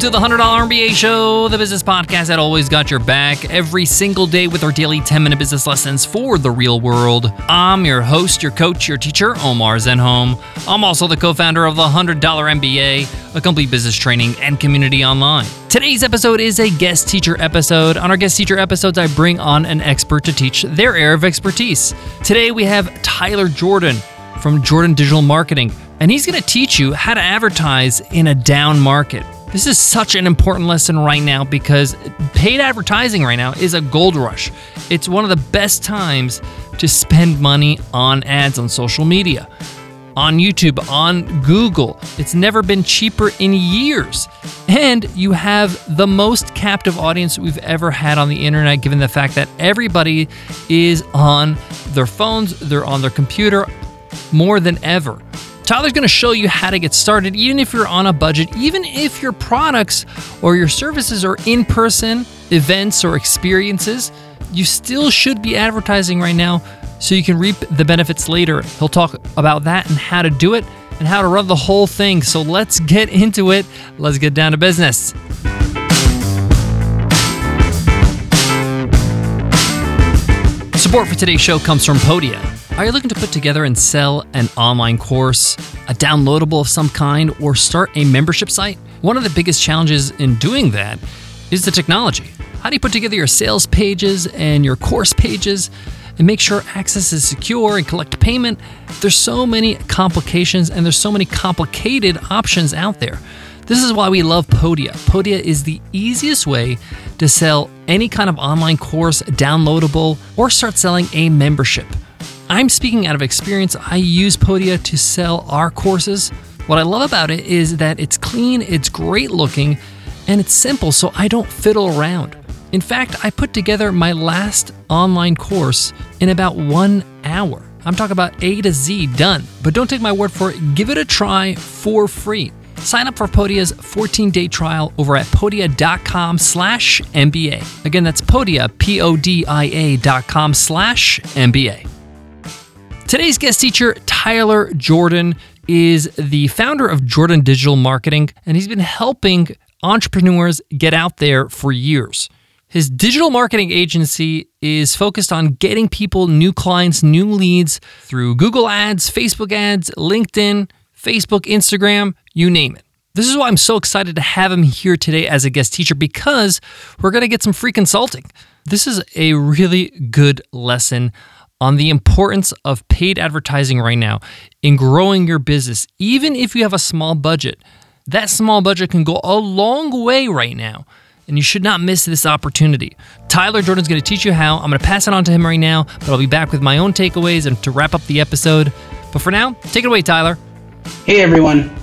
to the $100 MBA Show, the business podcast that always got your back every single day with our daily 10 minute business lessons for the real world. I'm your host, your coach, your teacher, Omar Zenhom. I'm also the co founder of the $100 MBA, a complete business training and community online. Today's episode is a guest teacher episode. On our guest teacher episodes, I bring on an expert to teach their area of expertise. Today we have Tyler Jordan from Jordan Digital Marketing, and he's going to teach you how to advertise in a down market. This is such an important lesson right now because paid advertising right now is a gold rush. It's one of the best times to spend money on ads on social media, on YouTube, on Google. It's never been cheaper in years. And you have the most captive audience we've ever had on the internet, given the fact that everybody is on their phones, they're on their computer more than ever. Tyler's going to show you how to get started, even if you're on a budget, even if your products or your services are in person events or experiences, you still should be advertising right now so you can reap the benefits later. He'll talk about that and how to do it and how to run the whole thing. So let's get into it. Let's get down to business. Support for today's show comes from Podia. Are you looking to put together and sell an online course, a downloadable of some kind, or start a membership site? One of the biggest challenges in doing that is the technology. How do you put together your sales pages and your course pages and make sure access is secure and collect payment? There's so many complications and there's so many complicated options out there. This is why we love Podia. Podia is the easiest way to sell any kind of online course, downloadable, or start selling a membership. I'm speaking out of experience. I use Podia to sell our courses. What I love about it is that it's clean, it's great looking, and it's simple, so I don't fiddle around. In fact, I put together my last online course in about one hour. I'm talking about A to Z done. But don't take my word for it, give it a try for free. Sign up for Podia's 14-day trial over at podia.com slash MBA. Again, that's Podia, P-O-D-I-A dot com slash MBA. Today's guest teacher, Tyler Jordan, is the founder of Jordan Digital Marketing, and he's been helping entrepreneurs get out there for years. His digital marketing agency is focused on getting people new clients, new leads through Google Ads, Facebook Ads, LinkedIn, Facebook, Instagram, you name it. This is why I'm so excited to have him here today as a guest teacher because we're going to get some free consulting. This is a really good lesson on the importance of paid advertising right now in growing your business. Even if you have a small budget, that small budget can go a long way right now. And you should not miss this opportunity. Tyler Jordan's going to teach you how. I'm going to pass it on to him right now, but I'll be back with my own takeaways and to wrap up the episode. But for now, take it away, Tyler. Hey everyone,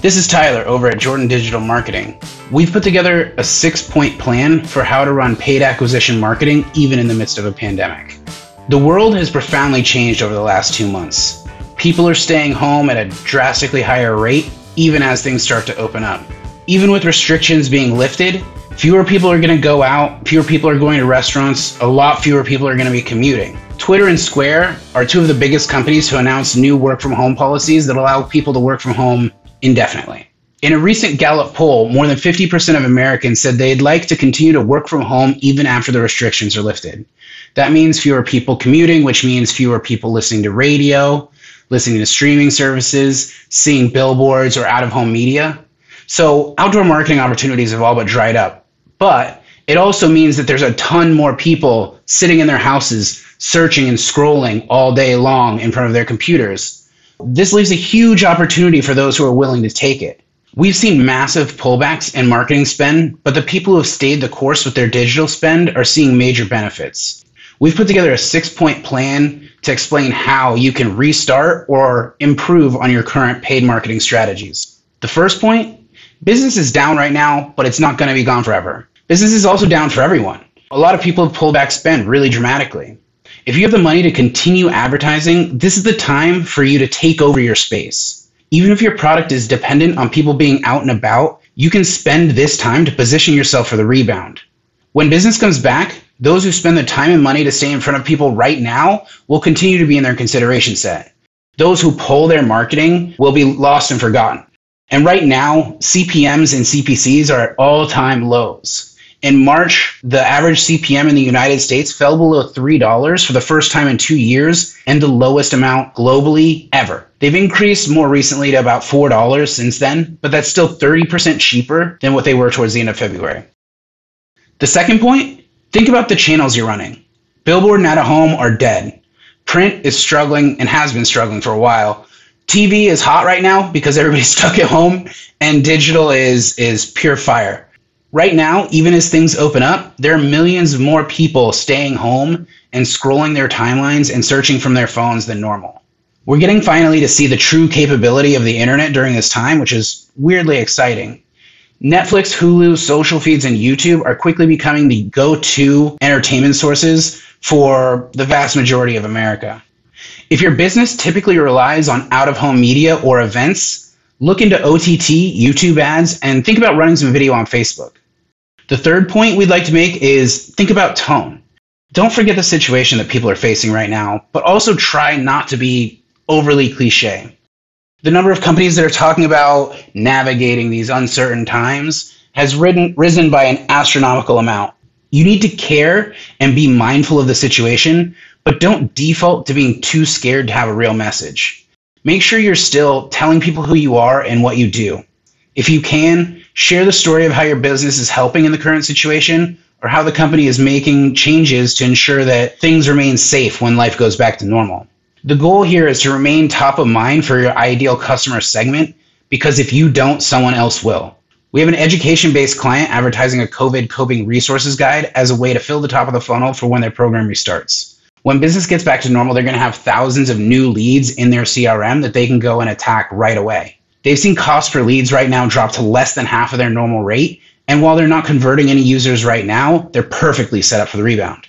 this is Tyler over at Jordan Digital Marketing. We've put together a six point plan for how to run paid acquisition marketing even in the midst of a pandemic. The world has profoundly changed over the last two months. People are staying home at a drastically higher rate, even as things start to open up. Even with restrictions being lifted, fewer people are going to go out, fewer people are going to restaurants, a lot fewer people are going to be commuting. Twitter and Square are two of the biggest companies to announce new work from home policies that allow people to work from home indefinitely. In a recent Gallup poll, more than 50% of Americans said they'd like to continue to work from home even after the restrictions are lifted. That means fewer people commuting, which means fewer people listening to radio, listening to streaming services, seeing billboards or out of home media. So outdoor marketing opportunities have all but dried up. But it also means that there's a ton more people sitting in their houses searching and scrolling all day long in front of their computers. This leaves a huge opportunity for those who are willing to take it. We've seen massive pullbacks in marketing spend, but the people who have stayed the course with their digital spend are seeing major benefits. We've put together a six point plan to explain how you can restart or improve on your current paid marketing strategies. The first point business is down right now, but it's not going to be gone forever. Business is also down for everyone. A lot of people have pulled back spend really dramatically. If you have the money to continue advertising, this is the time for you to take over your space. Even if your product is dependent on people being out and about, you can spend this time to position yourself for the rebound. When business comes back, those who spend the time and money to stay in front of people right now will continue to be in their consideration set. Those who pull their marketing will be lost and forgotten. And right now, CPMs and CPCs are at all time lows. In March, the average CPM in the United States fell below $3 for the first time in two years and the lowest amount globally ever. They've increased more recently to about $4 since then, but that's still 30% cheaper than what they were towards the end of February. The second point think about the channels you're running. Billboard and out of home are dead. Print is struggling and has been struggling for a while. TV is hot right now because everybody's stuck at home, and digital is, is pure fire right now, even as things open up, there are millions more people staying home and scrolling their timelines and searching from their phones than normal. We're getting finally to see the true capability of the internet during this time, which is weirdly exciting. Netflix, Hulu, social feeds, and YouTube are quickly becoming the go to entertainment sources for the vast majority of America. If your business typically relies on out of home media or events, look into OTT, YouTube ads, and think about running some video on Facebook. The third point we'd like to make is think about tone. Don't forget the situation that people are facing right now, but also try not to be overly cliche. The number of companies that are talking about navigating these uncertain times has ridden, risen by an astronomical amount. You need to care and be mindful of the situation, but don't default to being too scared to have a real message. Make sure you're still telling people who you are and what you do. If you can, share the story of how your business is helping in the current situation or how the company is making changes to ensure that things remain safe when life goes back to normal. The goal here is to remain top of mind for your ideal customer segment because if you don't, someone else will. We have an education based client advertising a COVID coping resources guide as a way to fill the top of the funnel for when their program restarts. When business gets back to normal, they're going to have thousands of new leads in their CRM that they can go and attack right away. They've seen cost per leads right now drop to less than half of their normal rate. And while they're not converting any users right now, they're perfectly set up for the rebound.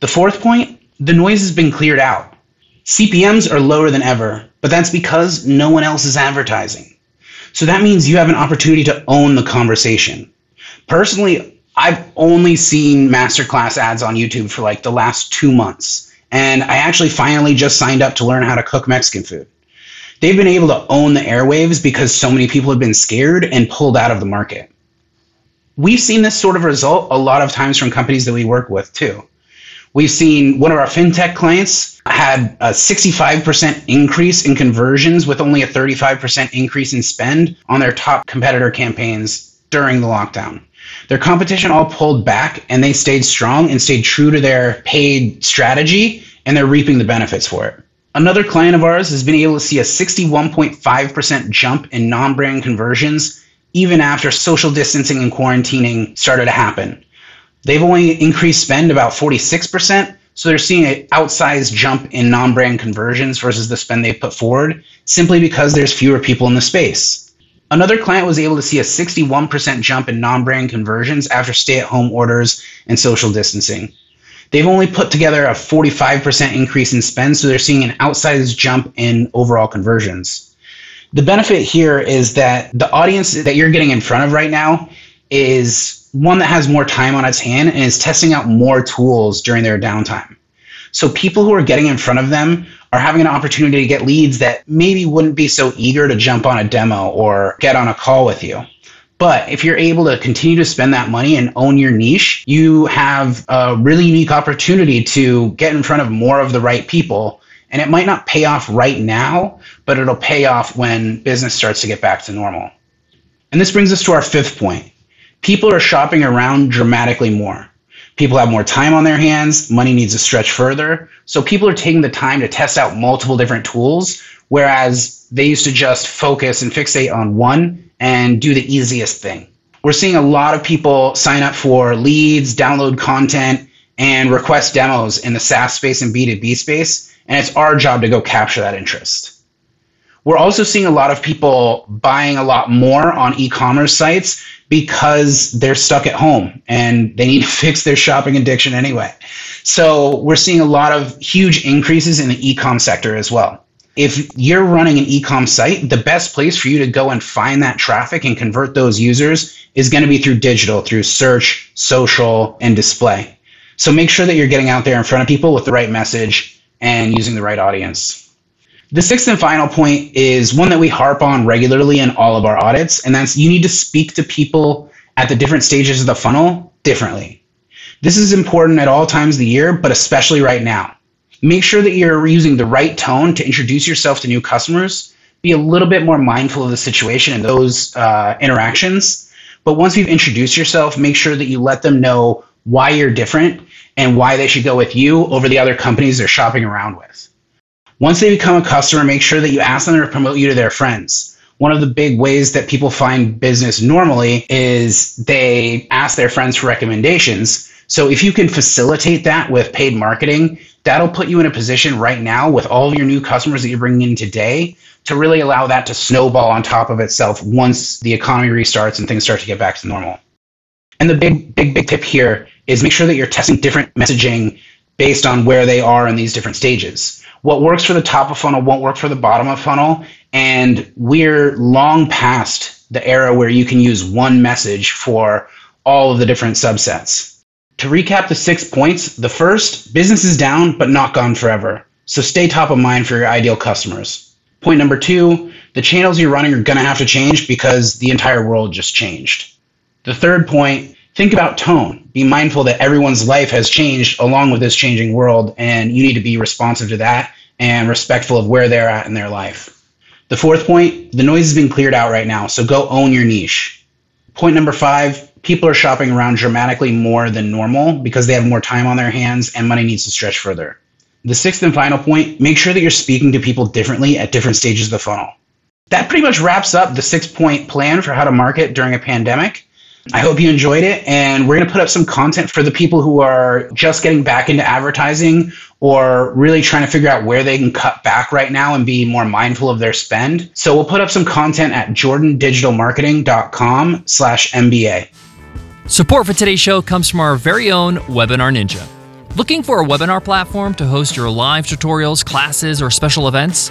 The fourth point the noise has been cleared out. CPMs are lower than ever, but that's because no one else is advertising. So that means you have an opportunity to own the conversation. Personally, I've only seen masterclass ads on YouTube for like the last two months. And I actually finally just signed up to learn how to cook Mexican food they've been able to own the airwaves because so many people have been scared and pulled out of the market. We've seen this sort of result a lot of times from companies that we work with too. We've seen one of our fintech clients had a 65% increase in conversions with only a 35% increase in spend on their top competitor campaigns during the lockdown. Their competition all pulled back and they stayed strong and stayed true to their paid strategy and they're reaping the benefits for it. Another client of ours has been able to see a 61.5% jump in non brand conversions even after social distancing and quarantining started to happen. They've only increased spend about 46%, so they're seeing an outsized jump in non brand conversions versus the spend they've put forward simply because there's fewer people in the space. Another client was able to see a 61% jump in non brand conversions after stay at home orders and social distancing. They've only put together a 45% increase in spend, so they're seeing an outsized jump in overall conversions. The benefit here is that the audience that you're getting in front of right now is one that has more time on its hand and is testing out more tools during their downtime. So people who are getting in front of them are having an opportunity to get leads that maybe wouldn't be so eager to jump on a demo or get on a call with you. But if you're able to continue to spend that money and own your niche, you have a really unique opportunity to get in front of more of the right people. And it might not pay off right now, but it'll pay off when business starts to get back to normal. And this brings us to our fifth point. People are shopping around dramatically more. People have more time on their hands, money needs to stretch further. So people are taking the time to test out multiple different tools, whereas they used to just focus and fixate on one and do the easiest thing. We're seeing a lot of people sign up for leads, download content, and request demos in the SaaS space and B2B space, and it's our job to go capture that interest. We're also seeing a lot of people buying a lot more on e commerce sites because they're stuck at home and they need to fix their shopping addiction anyway. So we're seeing a lot of huge increases in the e com sector as well if you're running an e-com site, the best place for you to go and find that traffic and convert those users is going to be through digital, through search, social, and display. So make sure that you're getting out there in front of people with the right message and using the right audience. The sixth and final point is one that we harp on regularly in all of our audits, and that's you need to speak to people at the different stages of the funnel differently. This is important at all times of the year, but especially right now. Make sure that you're using the right tone to introduce yourself to new customers. Be a little bit more mindful of the situation and those uh, interactions. But once you've introduced yourself, make sure that you let them know why you're different and why they should go with you over the other companies they're shopping around with. Once they become a customer, make sure that you ask them to promote you to their friends. One of the big ways that people find business normally is they ask their friends for recommendations. So if you can facilitate that with paid marketing, that'll put you in a position right now with all of your new customers that you're bringing in today to really allow that to snowball on top of itself once the economy restarts and things start to get back to normal. And the big, big, big tip here is make sure that you're testing different messaging based on where they are in these different stages what works for the top of funnel won't work for the bottom of funnel. And we're long past the era where you can use one message for all of the different subsets. To recap the six points, the first, business is down, but not gone forever. So stay top of mind for your ideal customers. Point number two, the channels you're running are going to have to change because the entire world just changed. The third point, think about tone. Be mindful that everyone's life has changed along with this changing world, and you need to be responsive to that and respectful of where they're at in their life. The fourth point the noise has been cleared out right now, so go own your niche. Point number five people are shopping around dramatically more than normal because they have more time on their hands and money needs to stretch further. The sixth and final point make sure that you're speaking to people differently at different stages of the funnel. That pretty much wraps up the six point plan for how to market during a pandemic. I hope you enjoyed it. And we're going to put up some content for the people who are just getting back into advertising or really trying to figure out where they can cut back right now and be more mindful of their spend. So we'll put up some content at jordandigitalmarketing.com slash MBA. Support for today's show comes from our very own Webinar Ninja. Looking for a webinar platform to host your live tutorials, classes, or special events?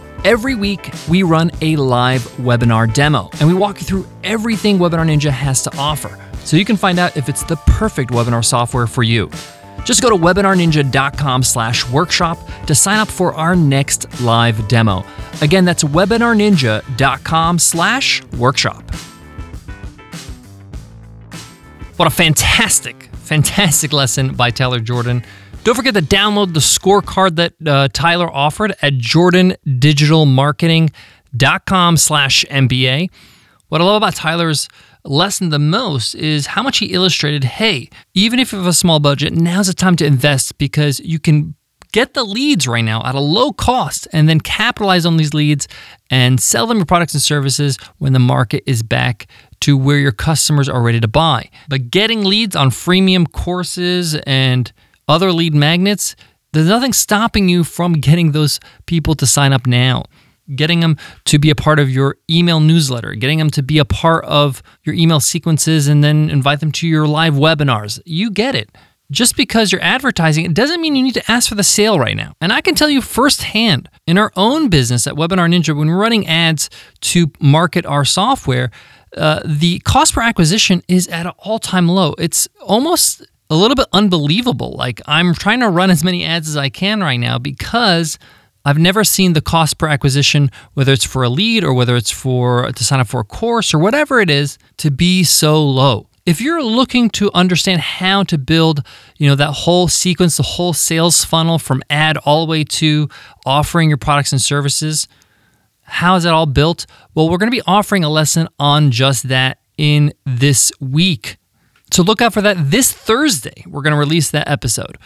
Every week, we run a live webinar demo and we walk you through everything Webinar Ninja has to offer so you can find out if it's the perfect webinar software for you. Just go to webinarninja.com slash workshop to sign up for our next live demo. Again, that's webinarninja.com slash workshop. What a fantastic, fantastic lesson by Taylor Jordan. Don't forget to download the scorecard that uh, Tyler offered at jordandigitalmarketing.com slash MBA. What I love about Tyler's lesson the most is how much he illustrated hey, even if you have a small budget, now's the time to invest because you can get the leads right now at a low cost and then capitalize on these leads and sell them your products and services when the market is back to where your customers are ready to buy. But getting leads on freemium courses and other lead magnets, there's nothing stopping you from getting those people to sign up now. Getting them to be a part of your email newsletter, getting them to be a part of your email sequences, and then invite them to your live webinars. You get it. Just because you're advertising, it doesn't mean you need to ask for the sale right now. And I can tell you firsthand in our own business at Webinar Ninja, when we're running ads to market our software, uh, the cost per acquisition is at an all time low. It's almost a little bit unbelievable. Like I'm trying to run as many ads as I can right now because I've never seen the cost per acquisition, whether it's for a lead or whether it's for to sign up for a course or whatever it is, to be so low. If you're looking to understand how to build, you know, that whole sequence, the whole sales funnel from ad all the way to offering your products and services, how is that all built? Well, we're going to be offering a lesson on just that in this week. So look out for that this Thursday. We're going to release that episode.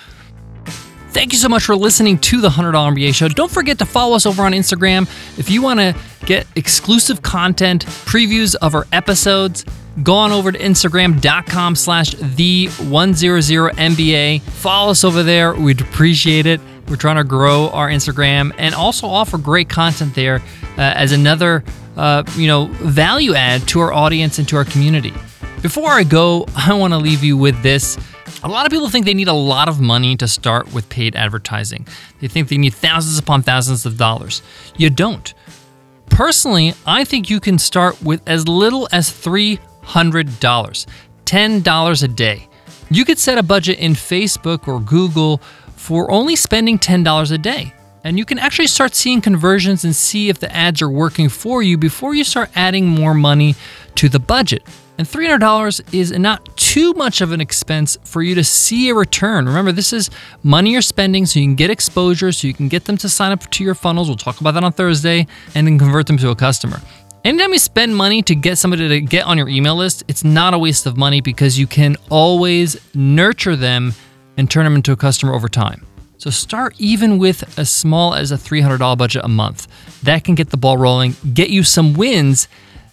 Thank you so much for listening to the $100 MBA show. Don't forget to follow us over on Instagram. If you want to get exclusive content, previews of our episodes, go on over to instagram.com slash the 100MBA. Follow us over there. We'd appreciate it. We're trying to grow our Instagram and also offer great content there uh, as another, uh, you know, value add to our audience and to our community. Before I go, I want to leave you with this. A lot of people think they need a lot of money to start with paid advertising. They think they need thousands upon thousands of dollars. You don't. Personally, I think you can start with as little as $300, $10 a day. You could set a budget in Facebook or Google for only spending $10 a day. And you can actually start seeing conversions and see if the ads are working for you before you start adding more money to the budget. And $300 is not too much of an expense for you to see a return. Remember, this is money you're spending so you can get exposure, so you can get them to sign up to your funnels. We'll talk about that on Thursday and then convert them to a customer. Anytime you spend money to get somebody to get on your email list, it's not a waste of money because you can always nurture them and turn them into a customer over time. So start even with as small as a $300 budget a month. That can get the ball rolling, get you some wins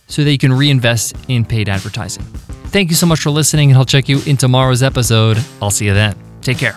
so that you can reinvest in paid advertising. Thank you so much for listening, and I'll check you in tomorrow's episode. I'll see you then. Take care.